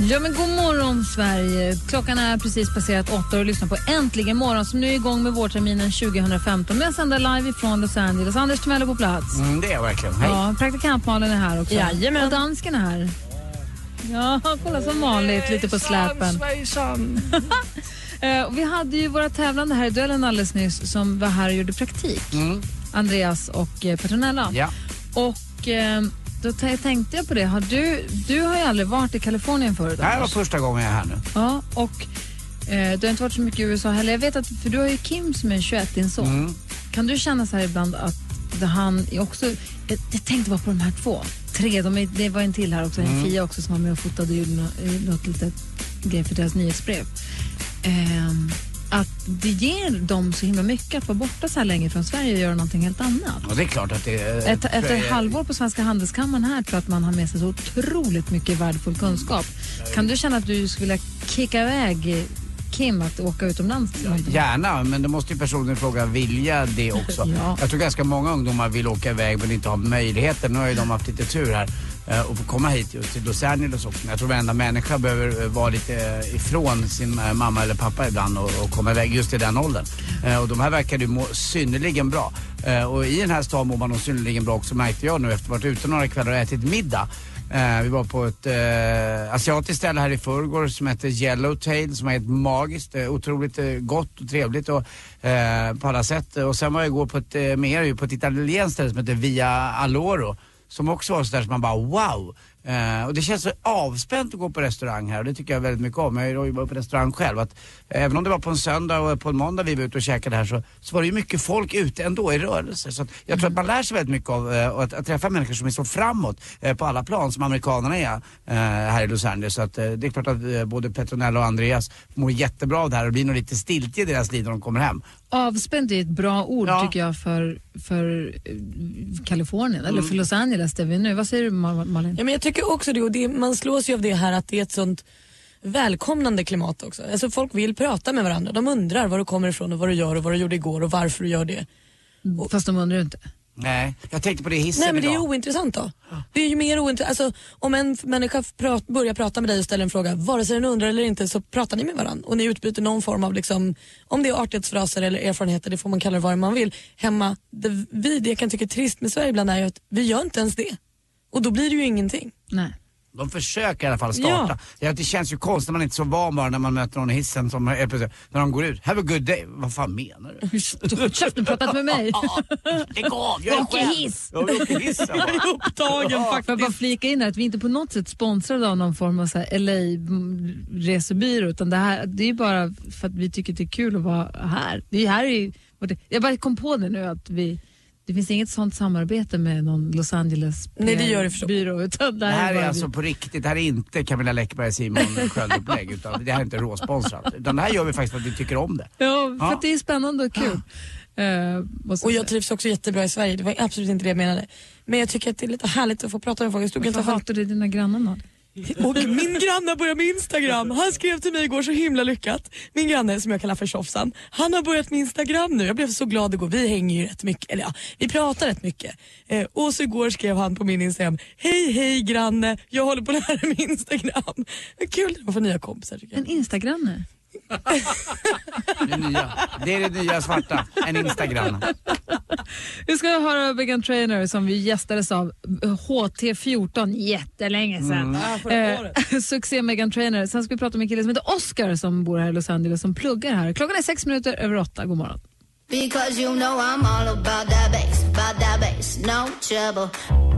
Ja, men god morgon, Sverige. Klockan är precis passerat åtta och lyssnar på Äntligen morgon som nu är igång med vårterminen 2015. Men sänder live ifrån Los Angeles. Anders Timell är på plats. Mm, det är jag verkligen. Hej. Ja, praktikant Malin är här också. Jajamän. Och dansken är här. Ja, kolla som vanligt, lite på släpen. Eh, vi hade ju våra tävlande här i duellen alldeles nyss som var här och gjorde praktik. Andreas och eh, Petronella. Mm. Ja. Och eh, då tänkte jag på det. Har du, du har ju aldrig varit i Kalifornien förut, Det här var första gången jag är här nu. Ja, och eh, du har inte varit så mycket i USA heller. Jag vet att, för du har ju Kim som är 21, din son. Mm. Kan du känna så här ibland att han är också, jag, jag tänkte bara på de här två, tre, de är, det var en till här också, Mm. en Fia också som var med och fotade och gjorde nå- eh, något litet grej för deras nyhetsbrev. Ehm, att det ger dem så himla mycket att vara borta så här länge från Sverige och göra någonting helt annat. Och det är klart att det är... Ett, efter ett halvår på Svenska Handelskammaren här tror jag att man har med sig så otroligt mycket värdefull kunskap. Kan du känna att du skulle vilja kicka iväg Kim att åka utomlands? någonting? Gärna, men då måste ju personen i fråga vilja det också. Ja. Jag tror ganska många ungdomar vill åka iväg men inte har möjligheten. Nu har ju de haft lite tur här Eh, och få komma hit just till Los Angeles också. Men jag tror varenda människa behöver eh, vara lite eh, ifrån sin mamma eller pappa ibland och, och komma iväg just i den åldern. Och de här verkar ju må synnerligen bra. Och i den här stan mår man nog synnerligen bra också märkte jag nu efter att ha varit ute några kvällar och ätit middag. Eh, vi var på ett eh, asiatiskt ställe här i förrgår som heter Yellowtail som är helt magiskt, eh, otroligt gott och trevligt och, på alla sätt. Och sen var jag igår på ett, eh, mer på ett italienskt ställe som heter Via Alloro som också var sådär som man bara wow. Eh, och det känns så avspänt att gå på restaurang här och det tycker jag väldigt mycket om. Jag har ju varit på restaurang själv. Att, eh, även om det var på en söndag och på en måndag vi var ute och käkade här så, så var det ju mycket folk ute ändå i rörelse. Så att jag tror att man lär sig väldigt mycket av eh, att, att träffa människor som är så framåt eh, på alla plan som amerikanerna är eh, här i Los Angeles. Så att, eh, det är klart att eh, både Petronella och Andreas mår jättebra av det här och det blir nog lite stiltje i deras liv när de kommer hem. Avspänt är ett bra ord Ja. tycker jag för, för eh, Kalifornien, eller Mm. för Los Angeles där vi är nu. Vad säger du Mal- Malin? Ja, men jag tycker också det och det, man slås ju av det här att det är ett sånt välkomnande klimat också. Alltså folk vill prata med varandra. De undrar var du kommer ifrån och vad du gör och vad du gjorde igår och varför du gör det. Fast de undrar inte. Nej, jag tänkte på det i hissen Nej men det är ju idag. ointressant då. Det är ju mer ointressant. Alltså, om en människa prat, börjar prata med dig och ställer en fråga, vare sig den undrar eller inte, så pratar ni med varandra och ni utbyter någon form av, liksom, om det är artighetsfraser eller erfarenheter, det får man kalla det vad man vill. Hemma, det, vi, det jag kan tycka är trist med Sverige ibland är ju att vi gör inte ens det. Och då blir det ju ingenting. Nej. De försöker i alla fall starta. Ja. det känns ju konstigt när man inte är så van bara när man möter någon i hissen som är plötsligt, när de går ut. Have a good day. Vad fan menar du? Håll käften, prata inte med mig. Lägg av, jag är själv. hiss. Jag åker hiss. jag bara. Upptagen Får jag bara flika in här att vi inte på något sätt sponsrade av någon form av så LA-resebyrå utan det här det är bara för att vi tycker det är kul att vara här. Det är här i, jag bara kom på det nu att vi det finns inget sånt samarbete med någon Los Angeles Nej, det gör det förstås. byrå utan det Det här är bara alltså på riktigt, det här är inte Camilla Läckberg, Simon Sköld-upplägg utan det här är inte råsponsrat. Utan det här gör vi faktiskt för att vi tycker om det. Ja, för Ja. att det är spännande och kul. Måste Och säga. jag trivs också jättebra i Sverige, det var absolut inte det jag menade. Men jag tycker att det är lite härligt att få prata med folk. Jag stod Varför hatar du dina grannar Malin? Och min granne börjar med Instagram. Han skrev till mig igår så himla lyckat. Min granne som jag kallar för Tjofsan. Han har börjat med Instagram nu. Jag blev så glad igår. Vi hänger ju rätt mycket, eller ja, vi pratar rätt mycket. Eh, och så igår skrev han på min Instagram. Hej hej granne, jag håller på att lära mig Instagram. Vad kul att få nya kompisar tycker En. Instagranne? Det nya. Det är det nya svarta, en Instagram. Vi ska höra Megan Trainer som vi gästades av HT14 jättelänge sedan. Eh, succé Megan Trainer. Sen ska vi prata med en kille som heter Oscar som bor här i Los Angeles som pluggar här. Klockan är sex minuter över åtta. God morgon. Because you know I'm all about that bass, about that bass, no trouble.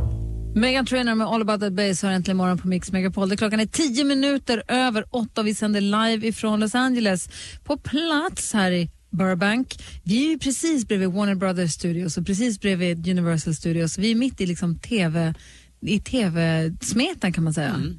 Megan Trainer med All about that bass har äntligen morgon på Mix Megapol. Det klockan är tio minuter över åtta och vi sänder live ifrån Los Angeles. På plats här i Burbank. Vi är ju precis bredvid Warner Brothers Studios och precis bredvid Universal Studios. Vi är mitt i liksom TV, i tv-smeten kan man säga. Mm.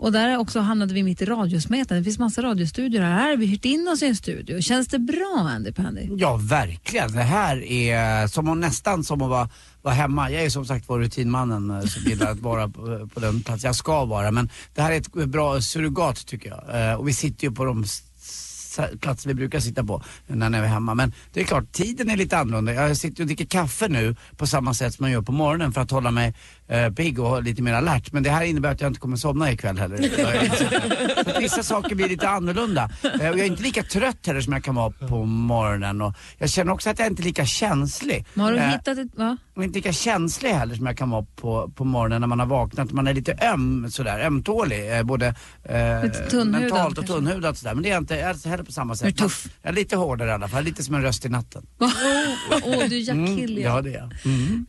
Och där också hamnade vi mitt i radiosmeten. Det finns massa radiostudior här. Här har vi hyrt in oss i en studio. Känns det bra Andy Pandy? Ja, verkligen. Det här är som om, nästan som att vara, vara hemma. Jag är som sagt var rutinmannen eh, som gillar att vara på, på den plats jag ska vara. Men det här är ett bra surrogat tycker jag. Eh, och vi sitter ju på de platser vi brukar sitta på när vi är hemma. Men det är klart, tiden är lite annorlunda. Jag sitter och dricker kaffe nu på samma sätt som man gör på morgonen för att hålla mig eh, pigg och lite mer alert. Men det här innebär att jag inte kommer somna ikväll heller. Så att vissa saker blir lite annorlunda. Eh, och jag är inte lika trött heller som jag kan vara på morgonen. Och jag känner också att jag inte är lika känslig. Men har du Eh, hittat ett... Va? och inte lika känslig heller som jag kan vara på, på morgonen när man har vaknat. Man är lite öm sådär, ömtålig. Eh, både eh, tunnhudad mentalt och tunnhudad sådär. Men det är jag inte jag är inte heller på samma sätt. Är du tuff? Jag är lite hårdare i alla fall, lite som en röst i natten. Åh, du är Jack Hill igen. Ja det är jag. Mm.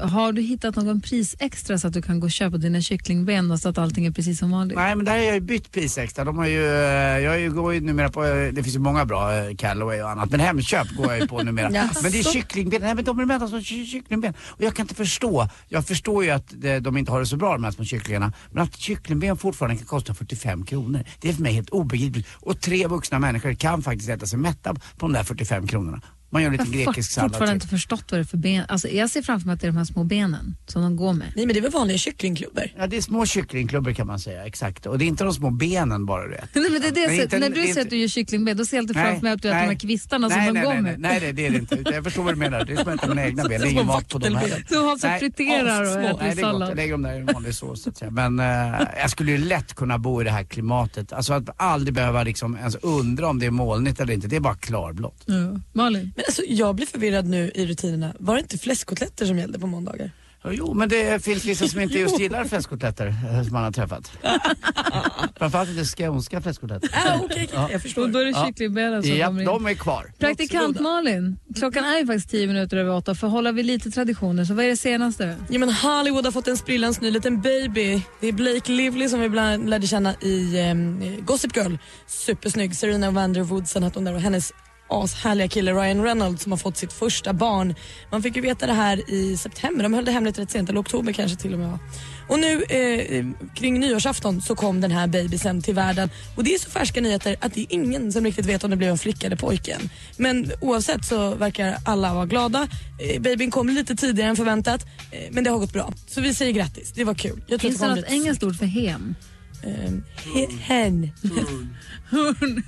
Eh, har du hittat någon prisextra så att du kan gå och köpa dina kycklingben och så att allting är precis som vanligt? Nej men där har jag ju bytt prisextra. De har ju, eh, jag går ju numera på, eh, det finns ju många bra, eh, Callaway och annat. Men Hemköp går jag ju på numera. Jaså? Men det är kycklingben, nej men de är enda som ky- kycklingben. Och jag kan inte förstå, jag förstår ju att de inte har det så bra de här små kycklingarna. Men att kycklingben fortfarande kan kosta 45 kronor. Det är för mig helt obegripligt. Och tre vuxna människor kan faktiskt äta sig mätta på de där 45 kronorna. Man gör en Jag har grekisk sallad fortfarande till. inte förstått vad det är för ben. Alltså, jag ser framför mig att det är de här små benen som de går med. Nej men det är väl vanliga kycklingklubbor? Ja det är små kycklingklubbor kan man säga, exakt. Och det är inte de små benen bara du vet. Nej, men det är det, Det är inte- när du säger inte- att du gör kycklingben, då ser jag alltid framför mig att du äter de här kvistarna som nej, de nej, går nej, med. Nej, nej, det är det inte. Jag förstår vad du menar. Det är som att äta mina egna ben. Det är ingen mat på dem vaktelben. heller. Som har så Nej, friterar och äter Nej, det är gott. sallad. Jag lägger dem där i en vanlig sås så att säga. Men eh, jag skulle ju lätt kunna bo i det här klimatet. Alltså att aldrig behöva liksom ens undra om det är molnigt eller inte. Det är bara klarblått. Ja. Malin? Men alltså, jag blir förvirrad nu i rutinerna. Var det inte fläskkotletter som gällde på måndagar? Ja, Jo, men det finns vissa som inte just gillar fläskkotletter eh, som man har träffat. Framförallt inte skånska fläskkotletter. Ah, okej, okej, jag Och förstår. då är det Ja. kycklingbenen som Ja, kommer in. de är kvar. Praktikant Malin, klockan är ju faktiskt tio minuter över åtta. För hålla vi lite traditioner, så vad är det senaste? Ja, men Hollywood har fått en sprillans ny liten baby. Det är Blake Lively som vi bland lärde känna i um, Gossip Girl. Supersnygg. Serena Vanderwoodsen hette hon där och hennes ashärliga kille Ryan Reynolds som har fått sitt första barn. Man fick ju veta det här i september. De höll det hemligt rätt sent, eller oktober kanske till och med. Och nu eh, kring nyårsafton så kom den här babysen till världen. Och det är så färska nyheter att det är ingen som riktigt vet om det blev en flicka eller pojke än. Men oavsett så verkar alla vara glada. Eh, babyn kom lite tidigare än förväntat. Eh, men det har gått bra. Så vi säger grattis. Det var kul. Jag tror Finns det det något engelskt ord för hem? He, hen. Hon-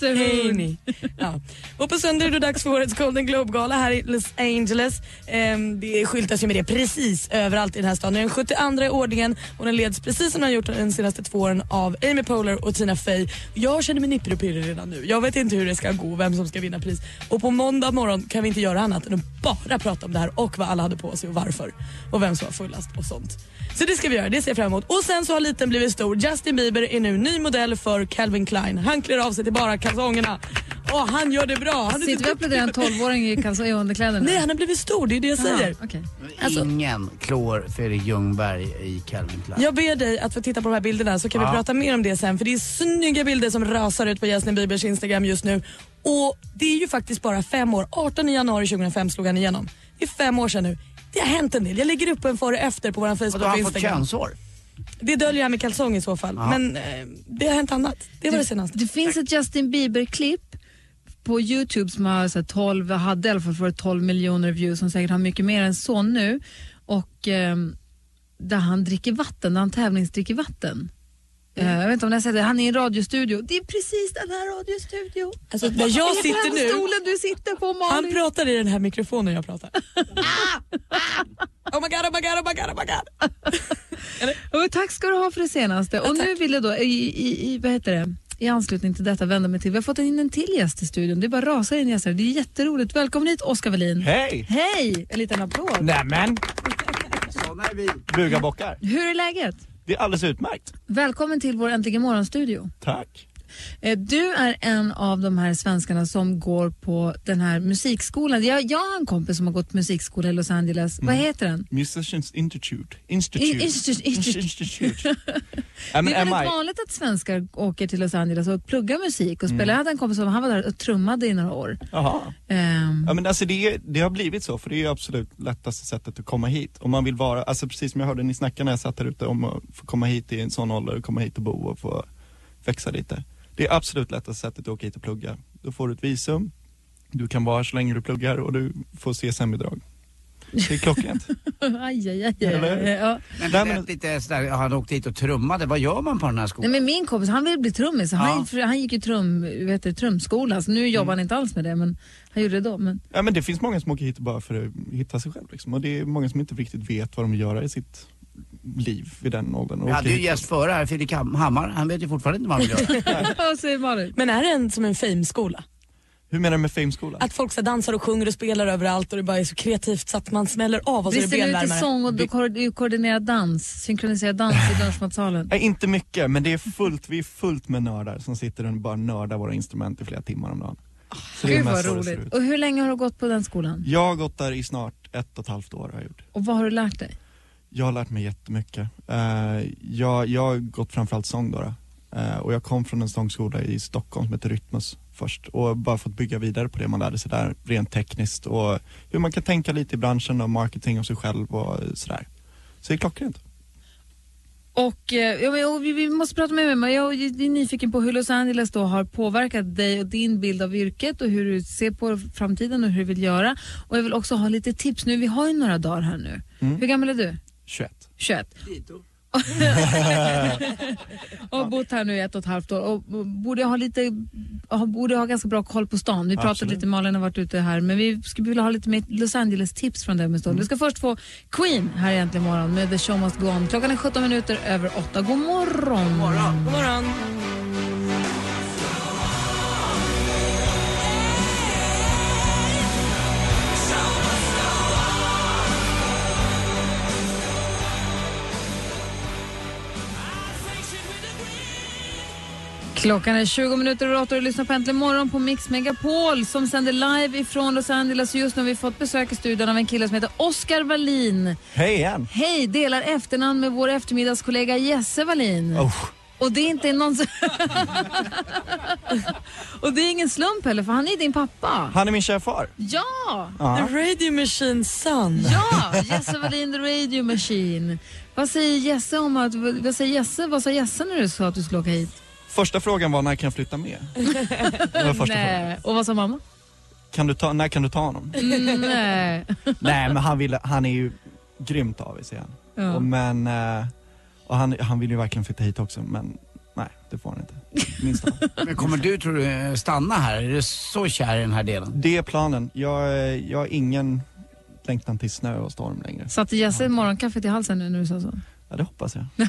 Haney. Ja. Och på söndag är det dags för årets Golden Globe-gala här i Los Angeles. Ehm, det skyltas ju med det precis överallt i den här staden. Den 72 i ordningen och den leds precis som den har gjort de senaste två åren av Amy Poehler och Tina Fey. Jag känner mig nipprig och pirrig redan nu. Jag vet inte hur det ska gå, vem som ska vinna pris. Och på måndag morgon kan vi inte göra annat än att bara prata om det här och vad alla hade på sig och varför. Och vem som var fullast och sånt. Så det ska vi göra, det ser jag fram emot. Och sen så har liten blivit stor. Justin Bieber är nu ny modell för Calvin Klein. Han klär av sig till bara kalsongerna. Och han gör det bra. Han Sitter vi och applåderar en tolvåring i kalsong i underkläderna? Nej, han har blivit stor, det är det jag säger. Aha, okej. Alltså- Ingen klår Fredrik Ljungberg i Calvin Klein. Jag ber dig att få titta på de här bilderna så kan vi Ja. prata mer om det sen för det är snygga bilder som rasar ut på Justin Biebers Instagram just nu. Och det är ju faktiskt bara fem år. 18 januari 2005 slog han igenom. Det är fem år sedan nu. Det har hänt en del. Jag lägger upp en före och efter på vår Facebook Och då har han fått Instagram. könshår. Det döljer jag med kalsong i så fall. Ja. Men eh, det har hänt annat. Det var det senaste. Det finns ett Justin Bieber-klipp på Youtube som har så här 12, hade i alla fall för 12 miljoner views, som säkert har mycket mer än så nu. Och ehm, där han dricker vatten, där han tävlingsdricker vatten. Eh, jag vet inte om ni har sett det, han är i en radiostudio. Det är precis den här radiostudion. Alltså, där jag sitter den nu, stolen du sitter på han Malin. pratar i den här mikrofonen jag pratar. Oh my god, oh my god, oh my god, oh my god. Och tack ska du ha för det senaste. Och nu vill jag då i, i, i, vad heter det? i anslutning till detta vända mig till, vi har fått in en till gäst i studion. Det är bara rasar in gäster. Det är jätteroligt. Välkommen hit Oskar Wallin. Hej! Hej! En liten applåd. Nämen, Såna är vi. bugabockar. Hur är läget? Det är alldeles utmärkt. Välkommen till vår Äntligen morgonstudio. Tack. Eh, Du är en av de här svenskarna som går på den här musikskolan. Jag, jag har en kompis som har gått musikskola i Los Angeles. Vad heter den? Musicians Institute. Institute. Institute- Institute. Det är väldigt vanligt att svenskar åker till Los Angeles och pluggar musik och Mm. spelar. Jag hade en kompis som han var där och trummade i några år. Jaha. Ehm, Ja men alltså det, det har blivit så, för det är absolut lättaste sättet att komma hit. Om man vill vara, alltså precis som jag hörde ni snacka när jag satt här ute om att få komma hit i en sån ålder, komma hit och bo och få växa lite. Det är absolut lättaste sättet att åka hit och plugga. Då får du ett visum, du kan vara här så länge du pluggar och du får CSN-bidrag. Det är klockrent. aj, aj, aj, Eller? Ja. Men Nej, det lät lite sådär, han åkte hit och trummade. Vad gör man på den här Nej, skolan? men min kompis han vill bli trummis. Han, han gick ju trum, vet du, trumskola, så nu jobbar han Mm. inte alls med det men han gjorde det då. Men, Ja men det finns många som åker hit bara för att hitta sig själv liksom. Och det är många som inte riktigt vet vad de vill göra i sitt liv vid den åldern. Vi hade ju gäst före här, Fredrik Ham- Hammar. Han vet ju fortfarande inte vad han vill göra. Men är det en, som en fame-skola? Hur menar du med Fameskola? Att folk så dansar och sjunger och spelar överallt och det bara är så kreativt så att man smäller av och så är det benvärmare. sång och ko- koordinerad dans, synkroniserad dans i lunchmatsalen? Nej, inte mycket, men det är fullt, vi är fullt med nördar som sitter och bara nördar våra instrument i flera timmar om dagen. Så Gud vad roligt. Och hur länge har du gått på den skolan? Jag har gått där i snart ett och ett halvt år har jag gjort. Och vad har du lärt dig? Jag har lärt mig jättemycket. Uh, jag, jag har gått framförallt sång då. då. Eh, och jag kom från en sångskola i Stockholm som heter Rytmus först och bara fått bygga vidare på det man lärde sig där rent tekniskt och hur man kan tänka lite i branschen och marketing och sig själv och sådär. Så det är klockrent. Och, eh, ja, och vi, vi måste prata med mig. Jag är nyfiken på hur Los Angeles då har påverkat dig och din bild av yrket och hur du ser på framtiden och hur du vill göra. Och jag vill också ha lite tips nu. Vi har ju några dagar här nu. Mm. Hur gammal är du? 21. 21. och har bott här nu i ett och ett halvt år och borde ha lite, borde ha ganska bra koll på stan. Vi pratade Absolut. lite, Malin har varit ute här, men vi skulle vilja ha lite mer Los Angeles-tips från dig om stund. Vi ska först få Queen här egentligen imorgon med The Show Must Go On. Klockan är 17 minuter över 8. God morgon! God morgon. God morgon. Klockan är 20 minuter över 8 och du lyssnar på Äntligen morgon på Mix Megapol som sänder live ifrån Los Angeles. Just nu har vi fått besök i studion av en kille som heter Oskar Wallin. Hej igen! Hej, delar efternamn med vår eftermiddagskollega Jesse Wallin. Oh, Och det är inte någon... och det är ingen slump heller för han är din pappa. han är min kära far. Ja! Ja. The Radio Machines son. Ja! Jesse Wallin, the radio machine. Vad säger Jesse om att... Vad säger Jesse? Vad sa Jesse när du sa att du skulle åka hit? Första frågan var när kan jag flytta med? Det var första frågan. Nej. Och vad sa mamma? Kan du ta, när kan du ta honom? Mm, Nej. Nej men han, ville, han är ju grymt avis igen. Ja. Och, men, eh, och han, han vill ju verkligen flytta hit också men nej det får han inte. Minst av allt. Men kommer du, tror du, stanna här? Är du så kär i den här delen? Det är planen. Jag, eh, jag har ingen längtan till snö och storm längre. Satte Jesse morgonkaffet i halsen nu när du sa så? Ja det hoppas jag.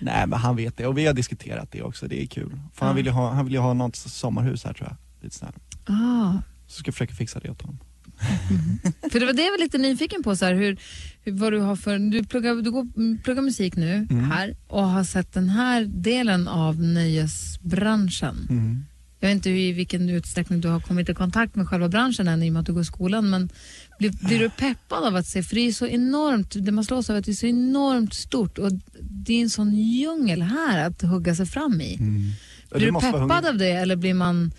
nej men han vet det och vi har diskuterat det också, det är kul. För han vill ju ha, han vill ha något sommarhus här tror jag. Lite snäll. Ah. Så ska jag försöka fixa det åt honom. För det var det jag var lite nyfiken på, så här, hur, hur, vad du har för... Du pluggar, du går, mm, pluggar musik nu Mm. här och har sett den här delen av nöjesbranschen. Mm. Jag vet inte hur, i vilken utsträckning du har kommit i kontakt med själva branschen än i och med att du går i skolan, men blir, blir du peppad av att se, för det är så enormt, det man slås av att det är så enormt stort och det är en sån djungel här att hugga sig fram i. Mm. Blir du peppad av det eller blir man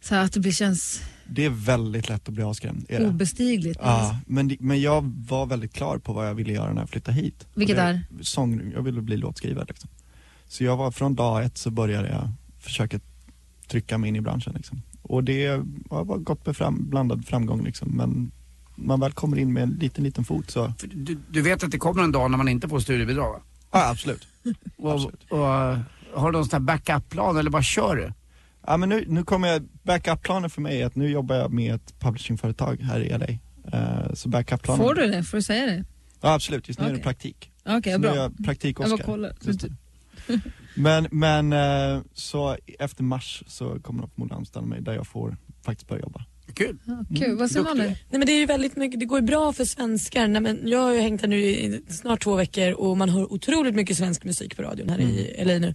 så att det blir, känns Det är väldigt lätt att bli avskrämd. Är det? obestigligt? Ja, men, men jag var väldigt klar på vad jag ville göra när jag flyttade hit. Vilket det, är? Sång, jag ville bli låtskrivare liksom. Så jag var, från dag ett så började jag försöka trycka mig in i branschen liksom. Och det har gått med fram, blandad framgång liksom. Men man väl kommer in med en liten, liten fot så, Du, du vet att det kommer en dag när man inte får studiebidrag va? ja absolut. Och, Absolut. och, har du någon sån här backup-plan eller bara kör du? Ja men nu, nu kommer jag, backup-planen för mig är att nu jobbar jag med ett publishingföretag här i LA. Eh, så backup-planen. Får du det? Får du säga det? Ja absolut, just nu är Okej. det praktik. Okej, så nu är bra. jag praktik Jag bara Oscar. kollar. Just det. Men, men eh, så efter mars så kommer de förmodligen anställa mig där jag får faktiskt börja jobba. Kul. Ja, kul. Vad säger. Malin? Nej, men det är ju väldigt mycket, det går ju bra för svenskar. Nej, men jag har ju hängt här nu i snart två veckor och man hör otroligt mycket svensk musik på radion här i LA nu.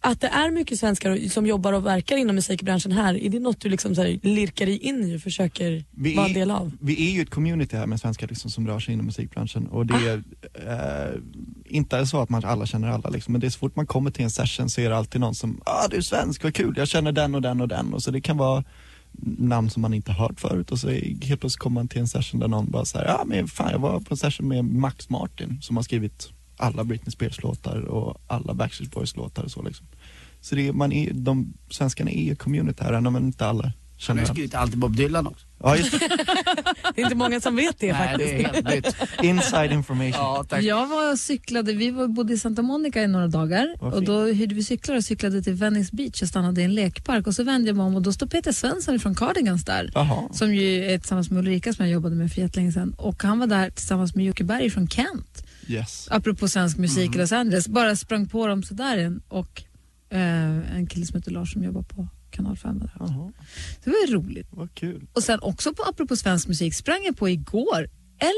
att det är mycket svenskar som jobbar och verkar inom musikbranschen här, är det något du liksom så här lirkar dig in i och försöker Vi vara en del av? Vi är ju ett community här med svenskar liksom, som rör sig inom musikbranschen och det är eh, inte så att man alla känner alla liksom, men det är så fort man kommer till en session så är det alltid någon som, ah du är svensk, vad kul, jag känner den och den och den och så det kan vara namn som man inte hört förut och så helt plötsligt kommer man till en session där någon bara säger, ja men fan jag var på en session med Max Martin som har skrivit alla Britney Spears låtar och alla Backstreet Boys låtar och så liksom. Så det är, man är, de svenskarna är ju community här, även om inte alla Känner har skrivit alltid Bob Dylan också. Ja, just det. Det är inte många som vet det Nej, faktiskt. det är helt nytt. Inside information. Ja, tack. Jag var och cyklade, vi var, bodde i Santa Monica i några dagar och då hyrde vi cyklar och cyklade till Venice Beach och stannade i en lekpark och så vände jag mig om och då stod Peter Svensson från Cardigans där. Jaha. Som ju är tillsammans med Ulrika som jag jobbade med för jättelänge sedan och han var där tillsammans med Jocke Berg från Kent. Yes. Apropå svensk musik Mm. i Los Angeles. Bara sprang på dem sådär igen och eh, en kille som heter Lars som jobbar på Kanal 5. Där. Jaha, Det var ju roligt. vad kul. Och sen också på, apropå svensk musik sprang jag på igår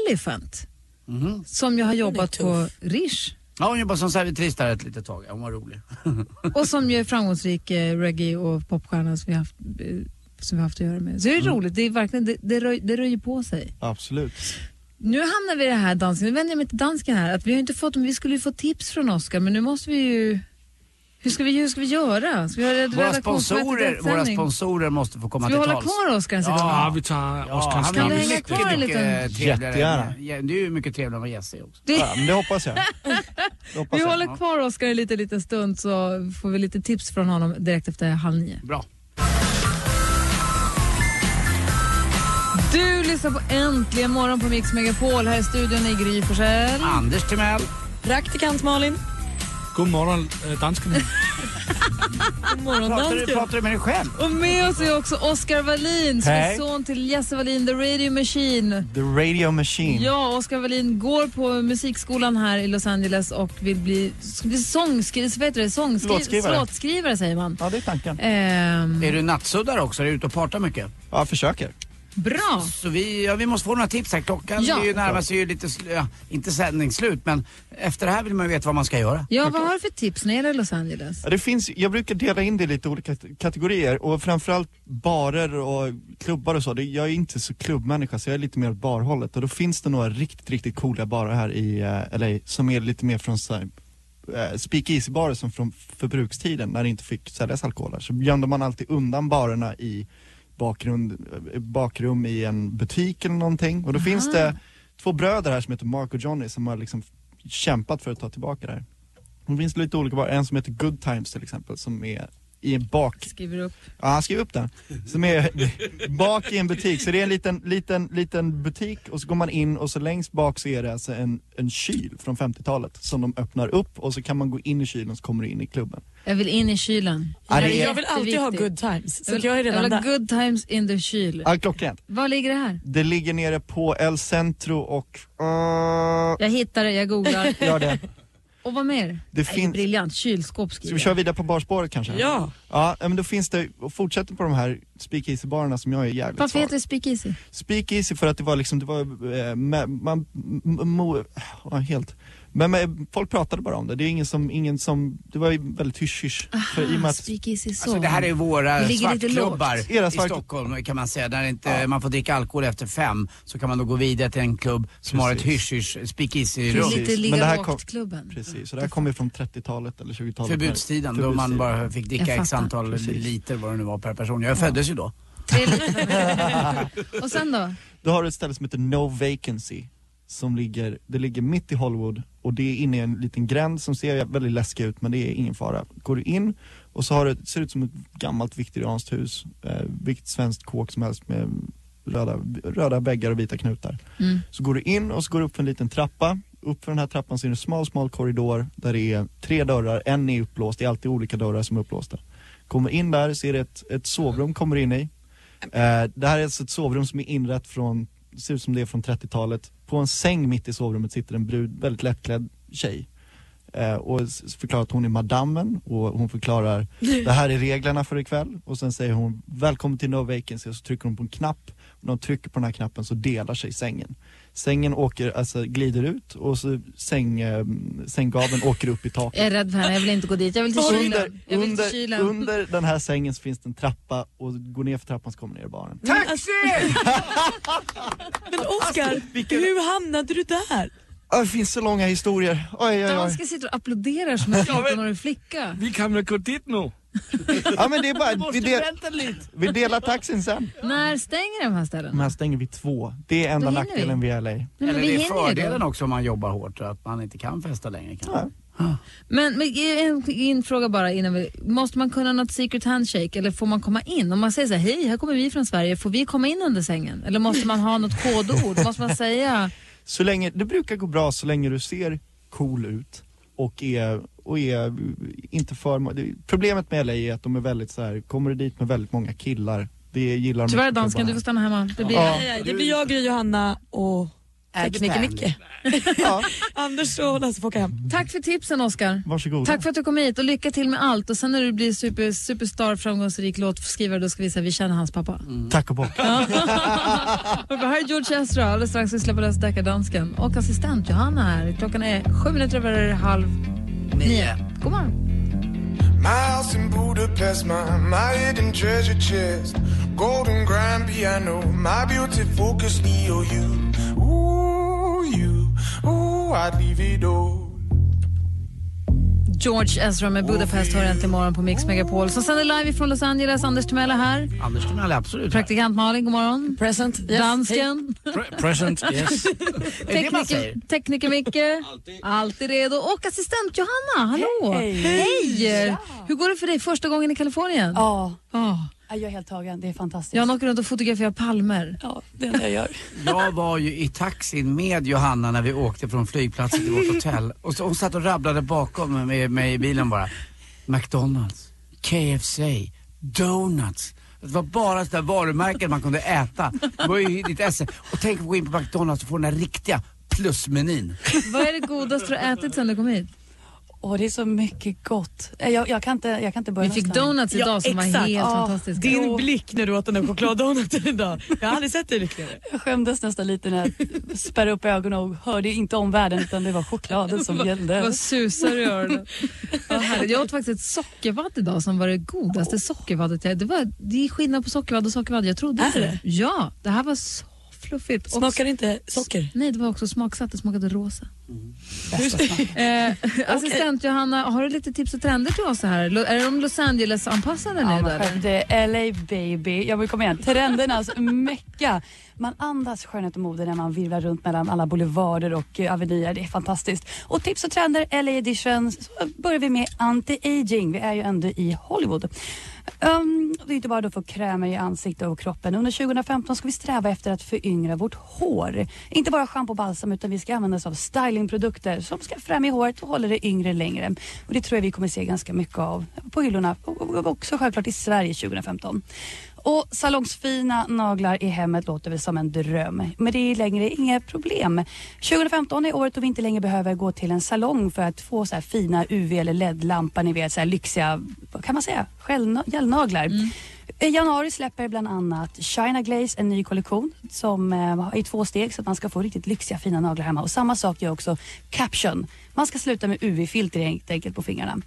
Elephant Mhm. som jag har jobbat på Rish Ja, hon jobbade som servitris där ett litet tag. Hon var rolig. och som ju är framgångsrik eh, reggae och popstjärna som vi har haft, eh, som vi haft att göra med. Så det är Mm. roligt, det, är verkligen, det, det, röj, det röjer på sig. Absolut. Nu hamnar vi i det här dansken, nu vänder jag mig till dansken här, att vi har inte fått, vi skulle ju få tips från Oscar men nu måste vi ju hur ska vi, hur ska vi göra? Ska vi ha red- Våra sponsorer, våra sponsorer måste få komma Ska vi till hålla tals. kvar Oscar en sekund? Ja, vi tar Ja, Oscars han Kan är du hänga mycket, kvar en mycket liten- trevligare. Jättegärna. Ja, Du är ju mycket trevligare än vad Jesse är också. Det- Ja, men det hoppas jag. Det hoppas Vi jag. håller kvar Oscar en liten, liten stund så får vi lite tips från honom direkt efter halv nio. Bra. Du lyssnar på Äntligen morgon på Mix Megapol. Här i studion i Gry Forssell. Anders Timell. Praktikant Malin, God morgon, äh, danskarna. god morgon Pratar du, dansken. pratar du med dig själv? Och med oss är också Oskar Wallin som är Hej. son till Jesse Wallin, The Radio Machine. The Radio Machine. Ja, Oskar Wallin går på musikskolan här i Los Angeles och vill bli, ska bli sångskri, vad heter det? Sångskri, Låtskrivare. låtskrivare säger man. Ja, det är tanken. Ehm, Är du nattsuddare också? Är du ute och partar mycket? Ja, försöker. Bra! Så vi, ja, vi måste få några tips här. Klockan Ja. är ju närmar sig ju lite, ja, inte sändningsslut men efter det här vill man ju veta vad man ska göra. Ja, vad har du för tips när det gäller Los Angeles? Ja, det finns, jag brukar dela in det i lite olika kategorier och framförallt barer och klubbar och så. Det, jag är inte så klubbmänniska så jag är lite mer åt barhållet och då finns det några riktigt, riktigt coola barer här i eh, LA som är lite mer från så här, eh, speakeasy-barer som från förbrukstiden när det inte fick säljas alkoholer. Så gömde man alltid undan barerna i bakgrund, bakrum i en butik eller någonting. Och då finns det två bröder här som heter Mark och Johnny som har liksom kämpat för att ta tillbaka det här. Det finns lite olika en som heter Good Times till exempel som är i en bak, Skriver upp. ja han skrev upp den, som är bak i en butik. Så det är en liten, liten, liten butik och så går man in och så längst bak så är det alltså en, en kyl från 50-talet som de öppnar upp och så kan man gå in i kylen och så kommer du in i klubben. Jag vill in i kylen. Ja, det är- Jag vill alltid ha good times, Jag så vill, att jag är jag redan vill ha good times in the kyl. Ja, klockrent. Var ligger det här? Det ligger nere på El Centro och... Uh, Jag hittar det, jag googlar. gör det. Och vad mer? Det Nej, finns- Briljant, kylskåp Ska skriver vi köra vidare på barspåret kanske? Ja. Ja, men då finns det, och fortsätter på de här speakeasy-barerna som jag är jävligt Varför svag. heter det speakeasy? Speakeasy för att det var liksom, det var, eh, man, m- mo, ja, helt. Men, men folk pratade bara om det, det är ingen som, ingen som, det var ju väldigt hysch-hysch. För i och med att, Speakeasy så. Alltså det här är våra svartklubbar i Stockholm kan man säga. Där inte man får dricka alkohol efter fem så kan man då gå vidare till en klubb som har ett Precis. hysch-hysch speakeasy-rum. lite Precis, men ligga det här kom- lågt-klubben. precis, så det här kommer från 30-talet eller 20-talet. Förbudstiden, då man bara fick dricka x antal Precis. liter vad det nu var per person. Jag föddes ju då. Tre liter. Och sen då? Då har du ett ställe som heter No Vacancy. Som ligger, det ligger mitt i Hollywood och det är inne i en liten gränd som ser väldigt läskig ut men det är ingen fara. Går du in och så har det, ser ut som ett gammalt viktorianskt hus, eh, vilket svenskt kåk som helst med röda, röda väggar och vita knutar. Mm. Så går du in och så går du upp för en liten trappa. Upp för den här trappan så är det en smal, smal korridor där det är tre dörrar, en är upplåst, det är alltid olika dörrar som är upplåsta. Kommer in där det ett, ett sovrum kommer in i. Eh, det här är alltså ett sovrum som är inrett från, ser ut som det är från 30-talet. På en säng mitt i sovrummet sitter en brud, väldigt lättklädd tjej. Eh, och förklarar att hon är madammen och hon förklarar det här är reglerna för ikväll. Och sen säger hon välkommen till No Vacancy och så trycker hon på en knapp När de trycker på den här knappen så delar sig sängen. Sängen åker, alltså glider ut och så säng, eh, sänggaveln åker upp i taket. Jag är rädd för henne, jag vill inte gå dit. Jag vill till Under, kylen. Under, kylen. under den här sängen så finns det en trappa och går ner för trappan så kommer ner barnen. Taxi! Men Oscar, hur hamnade du där? Det finns så långa historier. Oj, oj, oj. Danska sitter och applåderar som en 14-årig flicka. Vi kan väl gå dit nu? Ja men det är bara, vi, del, vi delar taxin sen. När stänger de här ställena? Men här stänger vi två. Det är enda nackdelen vi. vid LA. Nej, men Eller vi det är hinner ju fördelen då. också om man jobbar hårt, att man inte kan festa längre kanske. Ja. Men, men en, en fråga bara innan vi, måste man kunna något secret handshake eller får man komma in? Om man säger så här, hej här kommer vi från Sverige, får vi komma in under sängen? Eller måste man ha något kodord? måste man säga? Så länge, det brukar gå bra så länge du ser cool ut och är, och är inte för... Problemet med LA är att de är väldigt så här, kommer du dit med väldigt många killar, det gillar de Tyvärr dansken, du får stanna hemma. Det blir, Ja. Det blir jag, Gry, Johanna och tekniker Band. Micke. Ja, Anders och Lasse får åka hem. Tack för tipsen Oscar. varsågod. Tack för att du kom hit och lycka till med allt. Och sen när du blir super, superstar, framgångsrik låtskrivare, då ska vi säga vi känner hans pappa. Tack och bock. Här är George Ezra, alldeles strax vi släpper lös deckardansken. Och assistent Johanna här. Klockan är sju minuter över halv nio. God morgon. My house in Budapest, my, my hidden treasure chest. Golden grand piano, my beauty focus, Leo, you. Ooh, you. Ooh, I'd leave it all. George Ezra med Budapest hör äntligen morgon på Mix Megapol. Som sänder live från Los Angeles. Anders Timell är här. Anders Timell, absolut. Praktikant Malin, god morgon. Present. Yes. Dansken. Pre- present, yes. Tekniker, tekniker Micke. Alltid redo. Och assistent Johanna, hallå. Hej. Hej. Hur går det för dig första gången i Kalifornien? Ja, Oh. Jag är helt tagen. Det är fantastiskt. Jag åker runt och fotograferar palmer. Ja, det är det jag gör. Jag var ju i taxin med Johanna när vi åkte från flygplatsen till vårt hotell. Och så, hon satt och rabblade bakom med mig i bilen bara. McDonalds, KFC, Donuts. Det var bara sådana varumärken man kunde äta. Det var ju ditt esse. Och tänk att gå in på McDonalds och få den där riktiga plusmenyn. Vad är det godaste du har ätit sen du kom hit? Och det är så mycket gott. Eh, Jag, jag, kan, inte, jag kan inte börja Vi fick donuts idag som var helt Ja, fantastiska. Din blick när du åt den där chokladdonuten idag. Jag har aldrig sett dig lyckligare. Jag skämdes nästan lite när jag spärrade upp ögonen och hörde inte om världen utan det var chokladen som gällde. Vad susar i öronen. Ja, jag åt faktiskt ett sockervadd idag som var det godaste sockervaddet jag... Det, var, det är skillnad på sockervadd och sockervadd. Jag trodde Är inte det. det? Ja, det här var så fluffigt. Och- Smakar det inte socker? Nej, det var också smaksatt. Det smakade rosa. Smak. Eh, assistent Johanna, har du lite tips och trender till oss här? Lo- Är de Los Angeles-anpassade Ja, nu? själv, det är LA baby. Jag vill komma igen. Trendernas mecka. Man andas skönhet och mode när man virvlar runt mellan alla boulevarder och eh, avenyer. Det är fantastiskt. Och tips och trender, LA edition. Så börjar vi med anti-aging. Vi är ju ändå i Hollywood. Um, det är inte bara då för krämer i ansiktet och kroppen. Under 2015 ska vi sträva efter att föryngra vårt hår. Inte bara schampo och balsam utan vi ska använda oss av stylingprodukter som ska främja håret och hålla det yngre längre. Och det tror jag vi kommer se ganska mycket av på hyllorna och också självklart i Sverige 2015. Och salongsfina naglar i hemmet låter väl som en dröm. Men det är längre inget problem. 2015 är året då vi inte längre behöver gå till en salong för att få så här fina UV eller LED-lampor, ni vet så här lyxiga, vad kan man säga, Skällna- gelnaglar. I januari släpper bland annat China Glaze en ny kollektion som eh, är i två steg så att man ska få riktigt lyxiga fina naglar hemma. Och samma sak gör också Caption. Man ska sluta med UV-filter helt enkelt på fingrarna.